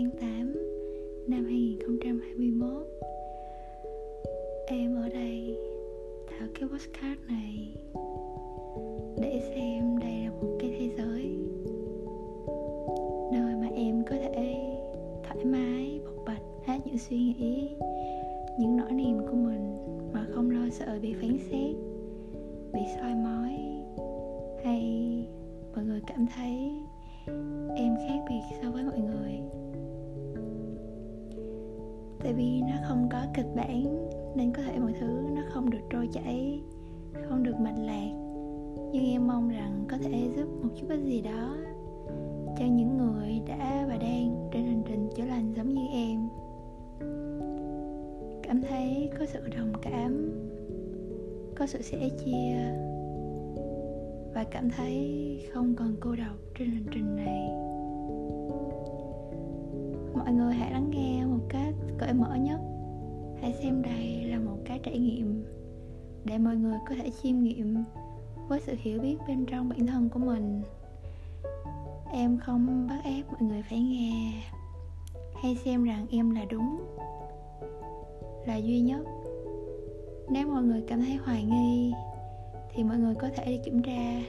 tháng 8 năm 2021 Em ở đây thảo cái postcard này để xem đây là một cái thế giới nơi mà em có thể thoải mái, bộc bạch, hết những suy nghĩ, những nỗi niềm của mình mà không lo sợ bị phán xét, bị soi mói hay mọi người cảm thấy em khác biệt so với mọi người tại vì nó không có kịch bản, nên có thể mọi thứ nó không được trôi chảy, không được mạch lạc. Nhưng em mong rằng có thể giúp một chút ít gì đó cho những người đã và đang trên hành trình chữa lành giống như em. Cảm thấy có sự đồng cảm, có sự sẻ chia và cảm thấy không còn cô độc trên hành trình này. Mọi người hãy lắng nghe cởi mở nhất. Hãy xem đây là một cái trải nghiệm để mọi người có thể chiêm nghiệm với sự hiểu biết bên trong bản thân của mình. Em không bắt ép mọi người phải nghe hay xem rằng em là đúng, là duy nhất. Nếu mọi người cảm thấy hoài nghi thì mọi người có thể đi kiểm tra.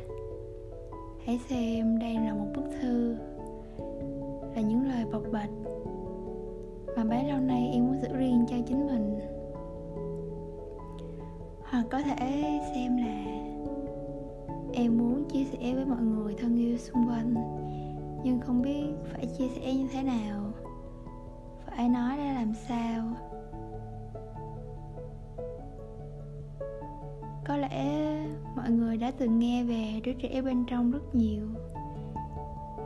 Hãy xem đây là một bức thư, là những lời bộc bạch mà bấy lâu nay em muốn giữ riêng cho chính mình. Hoặc có thể xem là em muốn chia sẻ với mọi người thân yêu xung quanh, nhưng không biết phải chia sẻ như thế nào. Phải nói ra làm sao? Có lẽ mọi người đã từng nghe về đứa trẻ bên trong rất nhiều.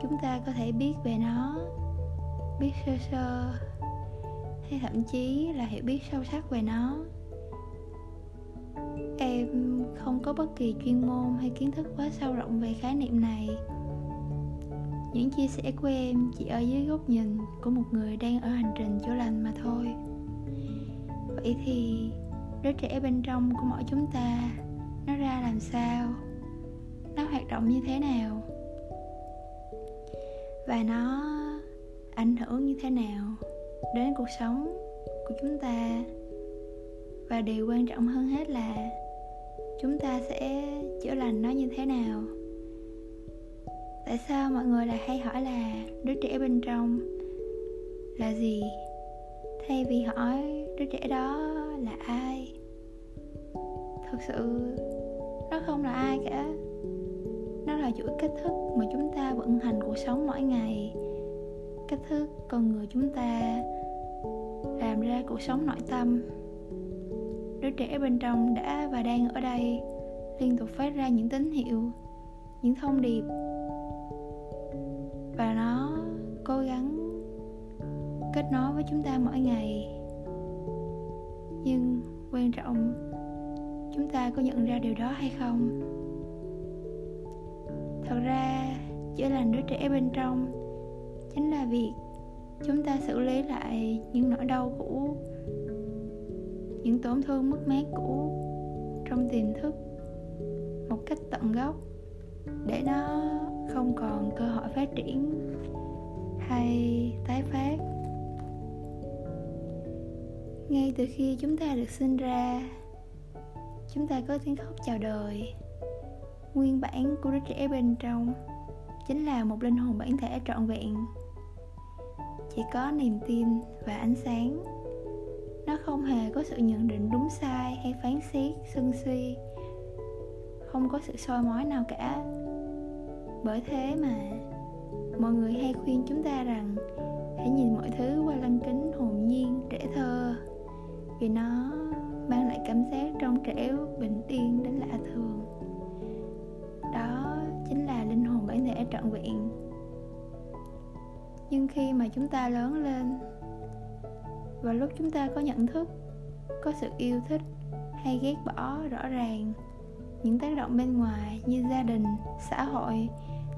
Chúng ta có thể biết về nó, biết sơ sơ hay thậm chí là hiểu biết sâu sắc về nó. Em không có bất kỳ chuyên môn hay kiến thức quá sâu rộng về khái niệm này. Những chia sẻ của em chỉ ở dưới góc nhìn của một người đang ở hành trình chữa lành mà thôi. Vậy thì đứa trẻ bên trong của mỗi chúng ta, nó ra làm sao? Nó hoạt động như thế nào? Và nó ảnh hưởng như thế nào? Đến cuộc sống của chúng ta. Và điều quan trọng hơn hết là chúng ta sẽ chữa lành nó như thế nào. Tại sao mọi người lại hay hỏi là đứa trẻ bên trong là gì? Thay vì hỏi đứa trẻ đó là ai? Thật sự, nó không là ai cả. Nó là chuỗi cách thức mà chúng ta vận hành cuộc sống mỗi ngày. Cách thức con người chúng ta làm ra cuộc sống nội tâm. Đứa trẻ bên trong đã và đang ở đây, liên tục phát ra những tín hiệu, những thông điệp. Và nó cố gắng kết nối với chúng ta mỗi ngày. Nhưng quan trọng, chúng ta có nhận ra điều đó hay không? Thật ra chữa lành đứa trẻ bên trong, chính là việc chúng ta xử lý lại những nỗi đau cũ, những tổn thương mất mát cũ trong tiềm thức một cách tận gốc để nó không còn cơ hội phát triển hay tái phát. Ngay từ khi chúng ta được sinh ra, chúng ta có tiếng khóc chào đời. Nguyên bản của đứa trẻ bên trong chính là một linh hồn bản thể trọn vẹn chỉ có niềm tin và ánh sáng. Nó không hề có sự nhận định đúng sai hay phán xét, sân si. Không có sự soi mói nào cả. Bởi thế mà, mọi người hay khuyên chúng ta rằng hãy nhìn mọi thứ qua lăng kính hồn nhiên, trẻ thơ. Vì nó mang lại cảm giác trong trẻo, bình yên đến lạ thường. Đó chính là linh hồn bản thể trọn vẹn nhưng khi mà chúng ta lớn lên và lúc chúng ta có nhận thức, có sự yêu thích hay ghét bỏ rõ ràng những tác động bên ngoài như gia đình, xã hội,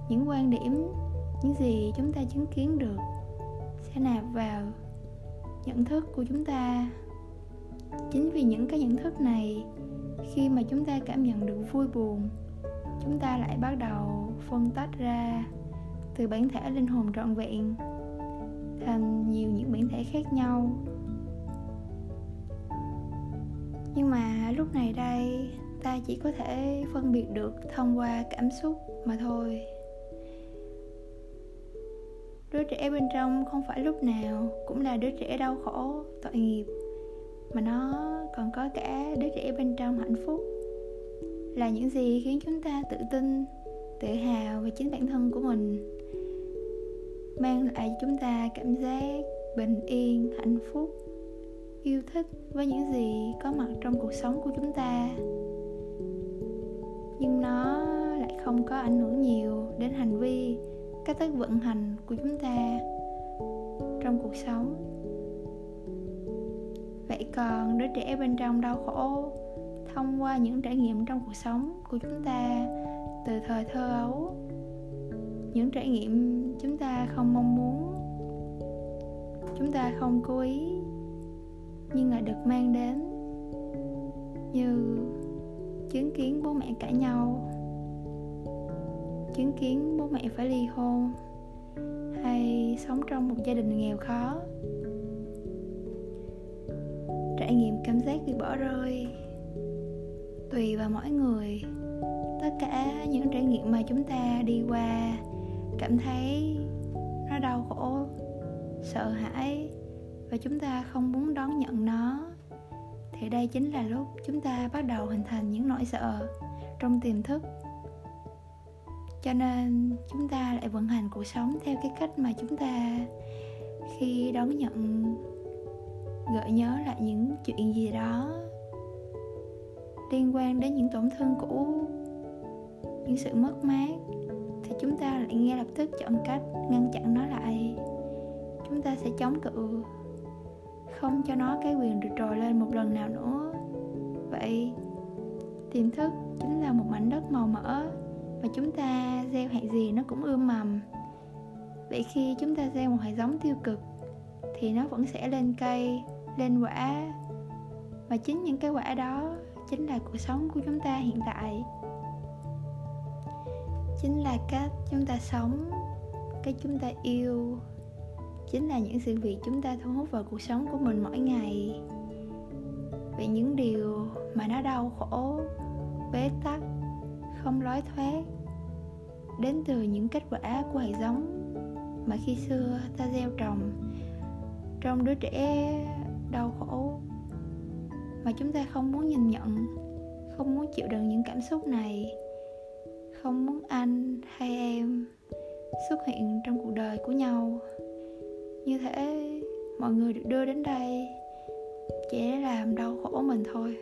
những quan điểm, những gì chúng ta chứng kiến được sẽ nạp vào nhận thức của chúng ta. Chính vì những cái nhận thức này, khi mà chúng ta cảm nhận được vui buồn, chúng ta lại bắt đầu phân tách ra từ bản thể linh hồn trọn vẹn thành nhiều những bản thể khác nhau. Nhưng mà lúc này đây, ta chỉ có thể phân biệt được thông qua cảm xúc mà thôi. Đứa trẻ bên trong không phải lúc nào cũng là đứa trẻ đau khổ, tội nghiệp, mà nó còn có cả đứa trẻ bên trong hạnh phúc. Là những gì khiến chúng ta tự tin, tự hào về chính bản thân của mình mang lại cho chúng ta cảm giác bình yên, hạnh phúc, yêu thích với những gì có mặt trong cuộc sống của chúng ta. Nhưng nó lại không có ảnh hưởng nhiều đến hành vi, cách thức vận hành của chúng ta trong cuộc sống. Vậy còn đứa trẻ bên trong đau khổ thông qua những trải nghiệm trong cuộc sống của chúng ta từ thời thơ ấu những trải nghiệm chúng ta không mong muốn, chúng ta không cố ý, nhưng lại được mang đến như chứng kiến bố mẹ cãi nhau, chứng kiến bố mẹ phải ly hôn hay sống trong một gia đình nghèo khó. Trải nghiệm cảm giác bị bỏ rơi tùy vào mỗi người. Tất cả những trải nghiệm mà chúng ta đi qua cảm thấy nó đau khổ, sợ hãi và chúng ta không muốn đón nhận nó. Thì đây chính là lúc chúng ta bắt đầu hình thành những nỗi sợ trong tiềm thức. Cho nên chúng ta lại vận hành cuộc sống theo cái cách mà chúng ta khi đón nhận, gợi nhớ lại những chuyện gì đó liên quan đến những tổn thương cũ, những sự mất mát thì chúng ta lại ngay lập tức chọn cách ngăn chặn nó lại. Chúng ta sẽ chống cự, không cho nó cái quyền được trồi lên một lần nào nữa. Vậy, tiềm thức chính là một mảnh đất màu mỡ và chúng ta gieo hạt gì nó cũng ươm mầm. Vậy khi chúng ta gieo một hạt giống tiêu cực, thì nó vẫn sẽ lên cây, lên quả. Và chính những cái quả đó chính là cuộc sống của chúng ta hiện tại chính là cách chúng ta sống, cái chúng ta yêu, chính là những sự việc chúng ta thu hút vào cuộc sống của mình mỗi ngày. Về những điều mà nó đau khổ, bế tắc, không lối thoát, đến từ những kết quả của hệ giống mà khi xưa ta gieo trồng. Trong đứa trẻ đau khổ mà chúng ta không muốn nhìn nhận, không muốn chịu đựng những cảm xúc này không muốn anh hay em xuất hiện trong cuộc đời của nhau. Như thế, mọi người được đưa đến đây chỉ để làm đau khổ mình thôi.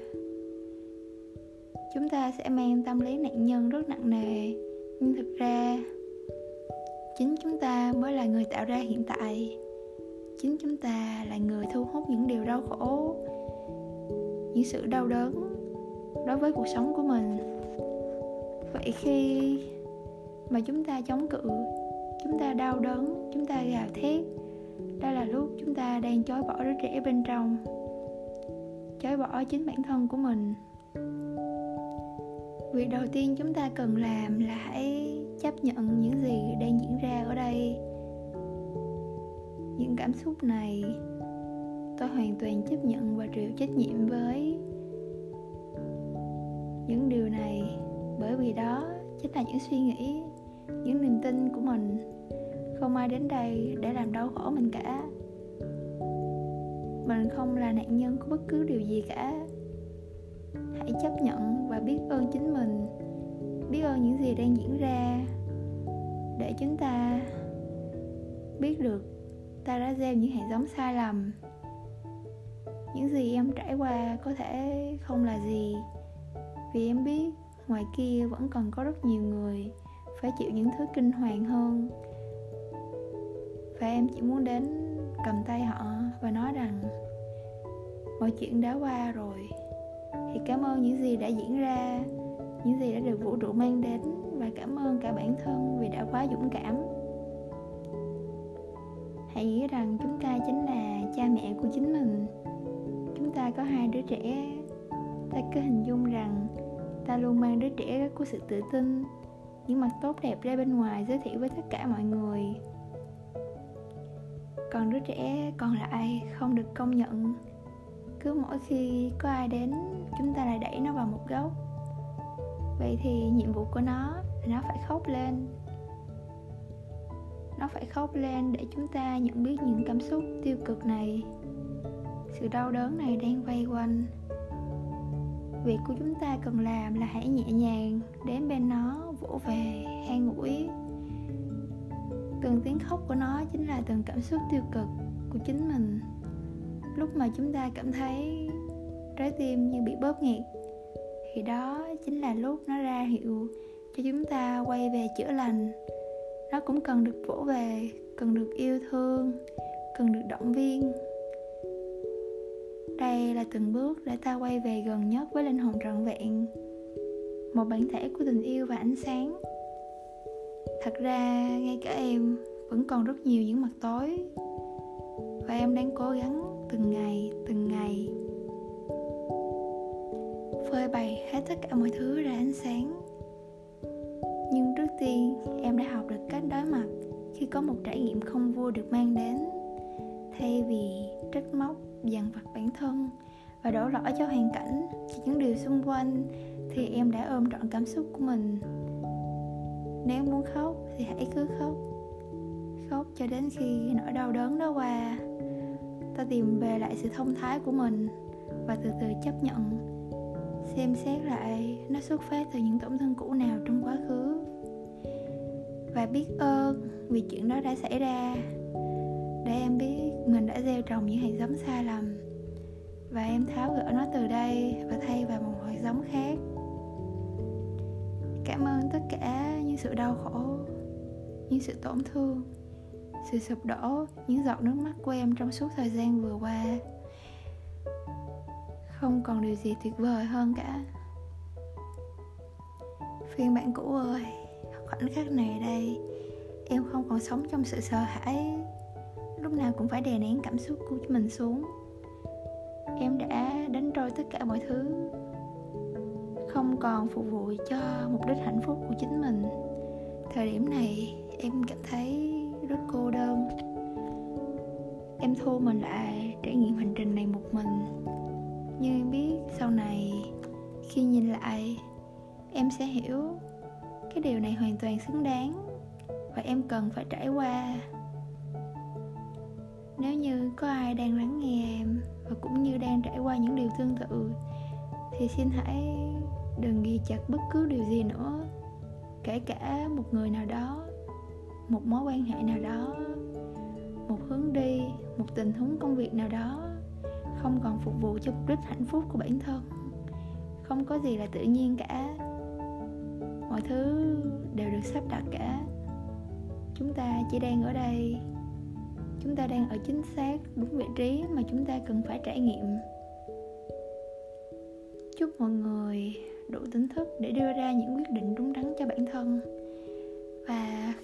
Chúng ta sẽ mang tâm lý nạn nhân rất nặng nề, nhưng thực ra, chính chúng ta mới là người tạo ra hiện tại. Chính chúng ta là người thu hút những điều đau khổ, những sự đau đớn đối với cuộc sống của mình vậy khi mà chúng ta chống cự, chúng ta đau đớn, chúng ta gào thét, đó là lúc chúng ta đang chối bỏ đứa trẻ bên trong, chối bỏ chính bản thân của mình. Việc đầu tiên chúng ta cần làm là hãy chấp nhận những gì đang diễn ra ở đây. Những cảm xúc này tôi hoàn toàn chấp nhận và chịu trách nhiệm với. Những điều bởi vì đó, chính là những suy nghĩ, những niềm tin của mình. Không ai đến đây để làm đau khổ mình cả. Mình không là nạn nhân của bất cứ điều gì cả. Hãy chấp nhận và biết ơn chính mình. Biết ơn những gì đang diễn ra để chúng ta biết được ta đã gieo những hạt giống sai lầm. Những gì em trải qua có thể không là gì vì em biết ngoài kia vẫn còn có rất nhiều người, phải chịu những thứ kinh hoàng hơn. Và em chỉ muốn đến cầm tay họ và nói rằng, mọi chuyện đã qua rồi. Thì cảm ơn những gì đã diễn ra, những gì đã được vũ trụ mang đến, và cảm ơn cả bản thân vì đã quá dũng cảm. Hãy nghĩ rằng chúng ta chính là cha mẹ của chính mình. Chúng ta có hai đứa trẻ. Ta cứ hình dung rằng ta luôn mang đứa trẻ có sự tự tin, những mặt tốt đẹp ra bên ngoài giới thiệu với tất cả mọi người. Còn đứa trẻ còn lại không được công nhận. Cứ mỗi khi có ai đến, chúng ta lại đẩy nó vào một góc. Vậy thì nhiệm vụ của nó là nó phải khóc lên. Nó phải khóc lên để chúng ta nhận biết những cảm xúc tiêu cực này. Sự đau đớn này đang vây quanh việc của chúng ta cần làm là hãy nhẹ nhàng đến bên nó, vỗ về an ủi. Từng tiếng khóc của nó chính là từng cảm xúc tiêu cực của chính mình. Lúc mà chúng ta cảm thấy trái tim như bị bóp nghẹt, thì đó chính là lúc nó ra hiệu cho chúng ta quay về chữa lành. Nó cũng cần được vỗ về, cần được yêu thương, cần được động viên đây là từng bước để ta quay về gần nhất với linh hồn trọn vẹn. Một bản thể của tình yêu và ánh sáng. Thật ra, ngay cả em vẫn còn rất nhiều những mặt tối. Và em đang cố gắng từng ngày từng ngày. Phơi bày hết tất cả mọi thứ ra ánh sáng. Nhưng trước tiên, em đã học được cách đối mặt khi có một trải nghiệm không vui được mang đến. Thay vì trách móc dằn vặt bản thân và đổ lỗi cho hoàn cảnh. Cho những điều xung quanh thì em đã ôm trọn cảm xúc của mình. Nếu muốn khóc thì hãy cứ khóc. Khóc cho đến khi nỗi đau đớn đó qua. Ta tìm về lại sự thông thái của mình và từ từ chấp nhận, xem xét lại nó xuất phát từ những tổn thương cũ nào trong quá khứ. Và biết ơn vì chuyện đó đã xảy ra để em biết mình đã gieo trồng những hạt giống sai lầm. Và em tháo gỡ nó từ đây và thay vào một hạt giống khác. Cảm ơn tất cả những sự đau khổ, những sự tổn thương, sự sụp đổ, những giọt nước mắt của em trong suốt thời gian vừa qua. Không còn điều gì tuyệt vời hơn cả. Phiên bản cũ ơi, khoảnh khắc này đây, em không còn sống trong sự sợ hãi lúc nào cũng phải đè nén cảm xúc của mình xuống. Em đã đánh trôi tất cả mọi thứ, không còn phục vụ cho mục đích hạnh phúc của chính mình. Thời điểm này, em cảm thấy rất cô đơn. Em thu mình lại trải nghiệm hành trình này một mình. Nhưng em biết, sau này khi nhìn lại, em sẽ hiểu cái điều này hoàn toàn xứng đáng và em cần phải trải qua nếu như có ai đang lắng nghe em và cũng như đang trải qua những điều tương tự, thì xin hãy đừng ghi chặt bất cứ điều gì nữa, kể cả một người nào đó, một mối quan hệ nào đó, một hướng đi, một tình huống công việc nào đó không còn phục vụ cho mục đích hạnh phúc của bản thân. Không có gì là tự nhiên cả. Mọi thứ đều được sắp đặt cả. Chúng ta chỉ đang ở đây chúng ta đang ở chính xác, đúng vị trí mà chúng ta cần phải trải nghiệm. Chúc mọi người đủ tỉnh thức để đưa ra những quyết định đúng đắn cho bản thân. Và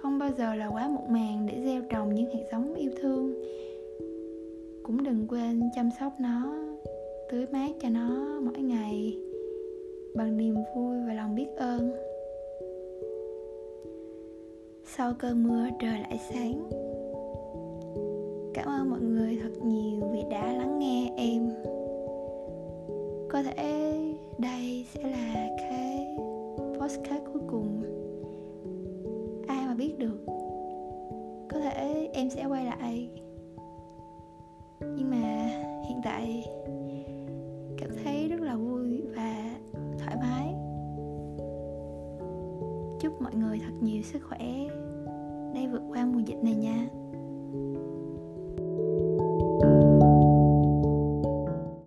không bao giờ là quá muộn màng để gieo trồng những hạt giống yêu thương. Cũng đừng quên chăm sóc nó, tưới mát cho nó mỗi ngày bằng niềm vui và lòng biết ơn. Sau cơn mưa trời lại sáng cảm ơn mọi người thật nhiều vì đã lắng nghe em. Có thể đây